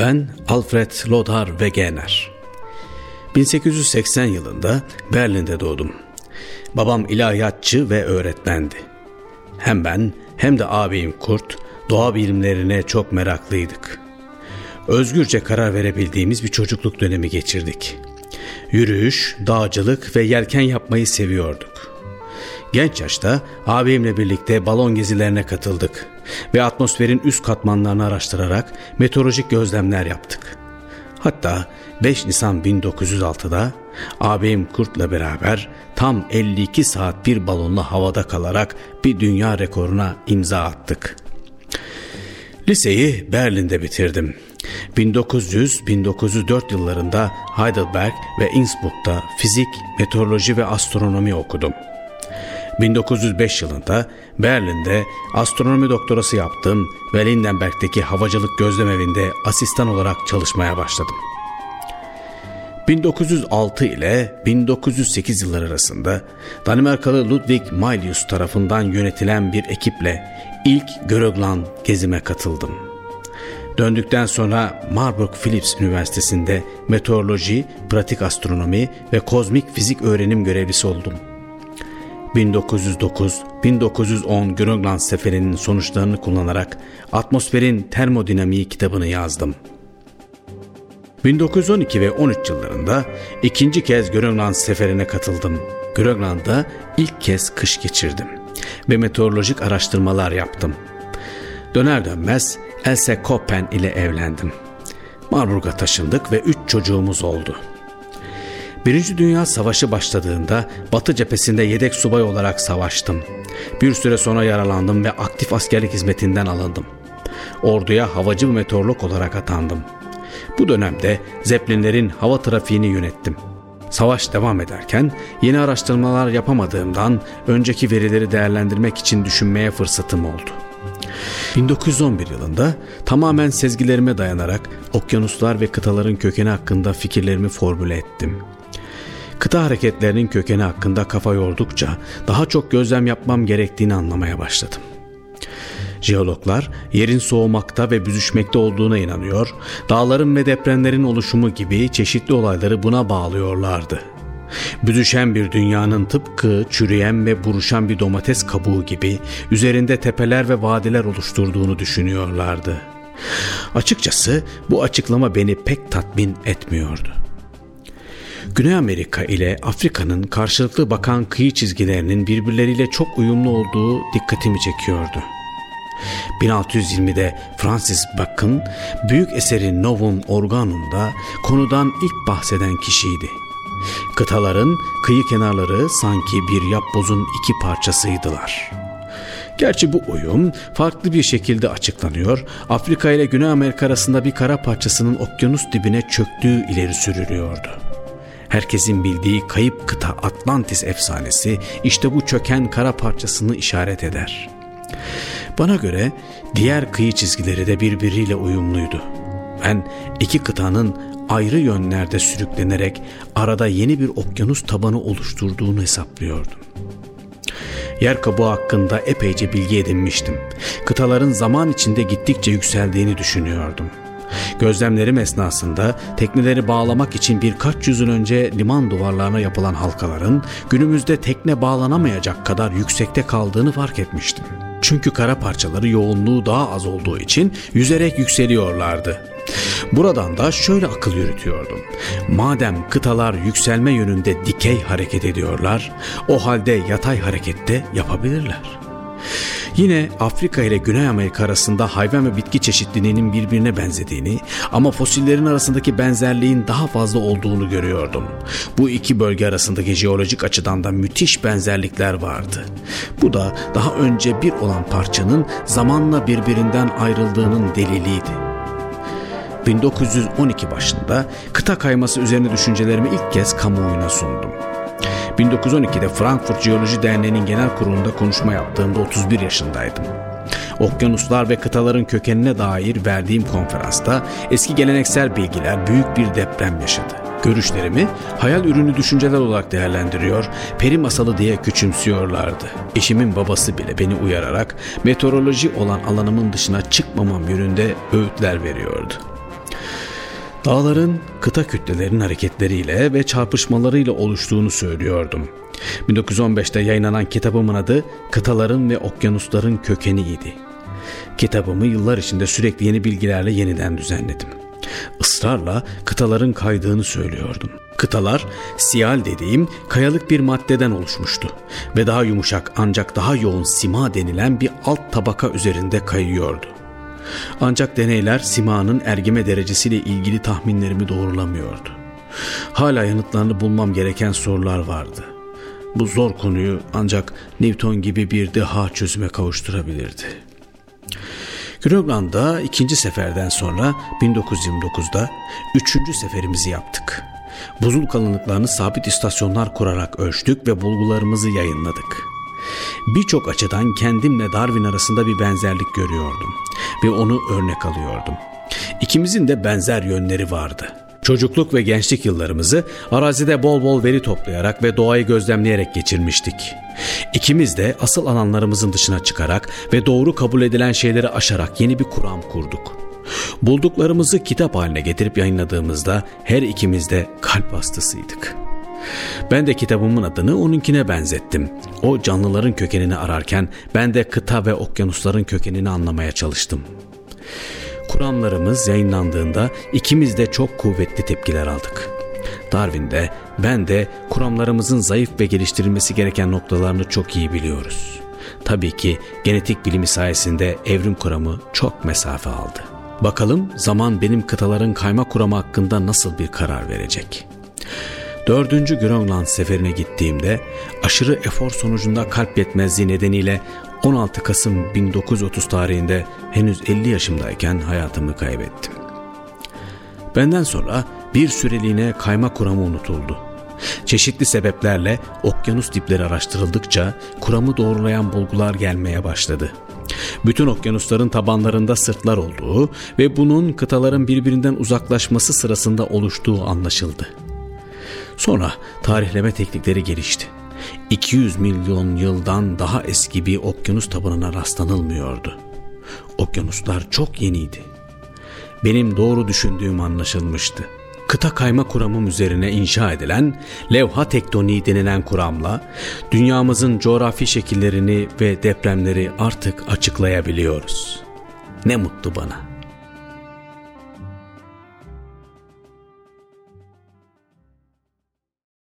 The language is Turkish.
Ben Alfred Lothar Wegener. 1880 yılında Berlin'de doğdum. Babam ilahiyatçı ve öğretmendi. Hem ben hem de abim Kurt doğa bilimlerine çok meraklıydık. Özgürce karar verebildiğimiz bir çocukluk dönemi geçirdik. Yürüyüş, dağcılık ve yelken yapmayı seviyorduk. Genç yaşta abimle birlikte balon gezilerine katıldık ve atmosferin üst katmanlarını araştırarak meteorolojik gözlemler yaptık. Hatta 5 Nisan 1906'da abim Kurt'la beraber tam 52 saat bir balonla havada kalarak bir dünya rekoruna imza attık. Liseyi Berlin'de bitirdim. 1900-1904 yıllarında Heidelberg ve Innsbruck'ta fizik, meteoroloji ve astronomi okudum. 1905 yılında Berlin'de astronomi doktorası yaptım ve Lindenberg'deki havacılık gözlem evinde asistan olarak çalışmaya başladım. 1906 ile 1908 yılları arasında Danimarkalı Ludwig Mylius tarafından yönetilen bir ekiple ilk Grönland gezime katıldım. Döndükten sonra Marburg Philips Üniversitesi'nde meteoroloji, pratik astronomi ve kozmik fizik öğrenim görevlisi oldum. 1909-1910 Grönland seferinin sonuçlarını kullanarak Atmosferin Termodinamiği kitabını yazdım. 1912 ve 13 yıllarında ikinci kez Grönland seferine katıldım. Grönland'da ilk kez kış geçirdim ve meteorolojik araştırmalar yaptım. Döner dönmez Else Koppen ile evlendim. Marburg'a taşındık ve üç çocuğumuz oldu. Birinci Dünya Savaşı başladığında Batı cephesinde yedek subay olarak savaştım. Bir süre sonra yaralandım ve aktif askerlik hizmetinden alındım. Orduya havacı meteorolog olarak atandım. Bu dönemde Zeppelinlerin hava trafiğini yönettim. Savaş devam ederken yeni araştırmalar yapamadığımdan önceki verileri değerlendirmek için düşünmeye fırsatım oldu. 1911 yılında tamamen sezgilerime dayanarak okyanuslar ve kıtaların kökeni hakkında fikirlerimi formüle ettim. Kıta hareketlerinin kökeni hakkında kafa yordukça daha çok gözlem yapmam gerektiğini anlamaya başladım. Jeologlar yerin soğumakta ve büzüşmekte olduğuna inanıyor, dağların ve depremlerin oluşumu gibi çeşitli olayları buna bağlıyorlardı. Büzüşen bir dünyanın tıpkı çürüyen ve buruşan bir domates kabuğu gibi üzerinde tepeler ve vadiler oluşturduğunu düşünüyorlardı. Açıkçası bu açıklama beni pek tatmin etmiyordu. Güney Amerika ile Afrika'nın karşılıklı bakan kıyı çizgilerinin birbirleriyle çok uyumlu olduğu dikkatimi çekiyordu. 1620'de Francis Bacon büyük eseri Novum Organum'da konudan ilk bahseden kişiydi. Kıtaların kıyı kenarları sanki bir yapbozun iki parçasıydılar. Gerçi bu uyum farklı bir şekilde açıklanıyor. Afrika ile Güney Amerika arasında bir kara parçasının okyanus dibine çöktüğü ileri sürülüyordu. Herkesin bildiği kayıp kıta Atlantis efsanesi işte bu çöken kara parçasını işaret eder. Bana göre diğer kıyı çizgileri de birbiriyle uyumluydu. Ben iki kıtanın ayrı yönlerde sürüklenerek arada yeni bir okyanus tabanı oluşturduğunu hesaplıyordum. Yer kabuğu hakkında epeyce bilgi edinmiştim. Kıtaların zaman içinde gittikçe yükseldiğini düşünüyordum. Gözlemlerim esnasında tekneleri bağlamak için birkaç yüzyıl önce liman duvarlarına yapılan halkaların günümüzde tekne bağlanamayacak kadar yüksekte kaldığını fark etmiştim. Çünkü kara parçaları yoğunluğu daha az olduğu için yüzerek yükseliyorlardı. Buradan da şöyle akıl yürütüyordum. Madem kıtalar yükselme yönünde dikey hareket ediyorlar, o halde yatay harekette yapabilirler. Yine Afrika ile Güney Amerika arasında hayvan ve bitki çeşitliliğinin birbirine benzediğini ama fosillerin arasındaki benzerliğin daha fazla olduğunu görüyordum. Bu iki bölge arasındaki jeolojik açıdan da müthiş benzerlikler vardı. Bu da daha önce bir olan parçanın zamanla birbirinden ayrıldığının deliliydi. 1912 başında kıta kayması üzerine düşüncelerimi ilk kez kamuoyuna sundum. 1912'de Frankfurt Jeoloji Derneği'nin genel kurulunda konuşma yaptığımda 31 yaşındaydım. Okyanuslar ve kıtaların kökenine dair verdiğim konferansta eski geleneksel bilgiler büyük bir deprem yaşadı. Görüşlerimi hayal ürünü düşünceler olarak değerlendiriyor, peri masalı diye küçümsüyorlardı. Eşimin babası bile beni uyararak meteoroloji olan alanımın dışına çıkmamam yönünde öğütler veriyordu. Dağların kıta kütlelerinin hareketleriyle ve çarpışmalarıyla oluştuğunu söylüyordum. 1915'te yayınlanan kitabımın adı Kıtaların ve Okyanusların Kökeni'ydi. Kitabımı yıllar içinde sürekli yeni bilgilerle yeniden düzenledim. Israrla kıtaların kaydığını söylüyordum. Kıtalar siyal dediğim kayalık bir maddeden oluşmuştu ve daha yumuşak ancak daha yoğun sima denilen bir alt tabaka üzerinde kayıyordu. Ancak deneyler simanın ergime derecesiyle ilgili tahminlerimi doğrulamıyordu. Hala yanıtlarını bulmam gereken sorular vardı. Bu zor konuyu ancak Newton gibi bir deha çözüme kavuşturabilirdi. Grönland'da ikinci seferden sonra 1929'da üçüncü seferimizi yaptık. Buzul kalınlıklarını sabit istasyonlar kurarak ölçtük ve bulgularımızı yayınladık. Birçok açıdan kendimle Darwin arasında bir benzerlik görüyordum ve onu örnek alıyordum. İkimizin de benzer yönleri vardı. Çocukluk ve gençlik yıllarımızı arazide bol bol veri toplayarak ve doğayı gözlemleyerek geçirmiştik. İkimiz de asıl alanlarımızın dışına çıkarak ve doğru kabul edilen şeyleri aşarak yeni bir kuram kurduk. Bulduklarımızı kitap haline getirip yayınladığımızda her ikimiz de kalp hastasıydık. Ben de kitabımın adını onunkine benzettim. O canlıların kökenini ararken ben de kıta ve okyanusların kökenini anlamaya çalıştım. Kuramlarımız yayınlandığında ikimiz de çok kuvvetli tepkiler aldık. Darwin de ben de kuramlarımızın zayıf ve geliştirilmesi gereken noktalarını çok iyi biliyoruz. Tabii ki genetik bilimi sayesinde evrim kuramı çok mesafe aldı. Bakalım zaman benim kıtaların kayma kuramı hakkında nasıl bir karar verecek? Dördüncü Grönland seferine gittiğimde aşırı efor sonucunda kalp yetmezliği nedeniyle 16 Kasım 1930 tarihinde henüz 50 yaşımdayken hayatımı kaybettim. Benden sonra bir süreliğine kayma kuramı unutuldu. Çeşitli sebeplerle okyanus dipleri araştırıldıkça kuramı doğrulayan bulgular gelmeye başladı. Bütün okyanusların tabanlarında sırtlar olduğu ve bunun kıtaların birbirinden uzaklaşması sırasında oluştuğu anlaşıldı. Sonra tarihleme teknikleri gelişti. 200 milyon yıldan daha eski bir okyanus tabanına rastlanılmıyordu. Okyanuslar çok yeniydi. Benim doğru düşündüğüm anlaşılmıştı. Kıta kayma kuramım üzerine inşa edilen levha tektoniği denilen kuramla dünyamızın coğrafi şekillerini ve depremleri artık açıklayabiliyoruz. Ne mutlu bana.''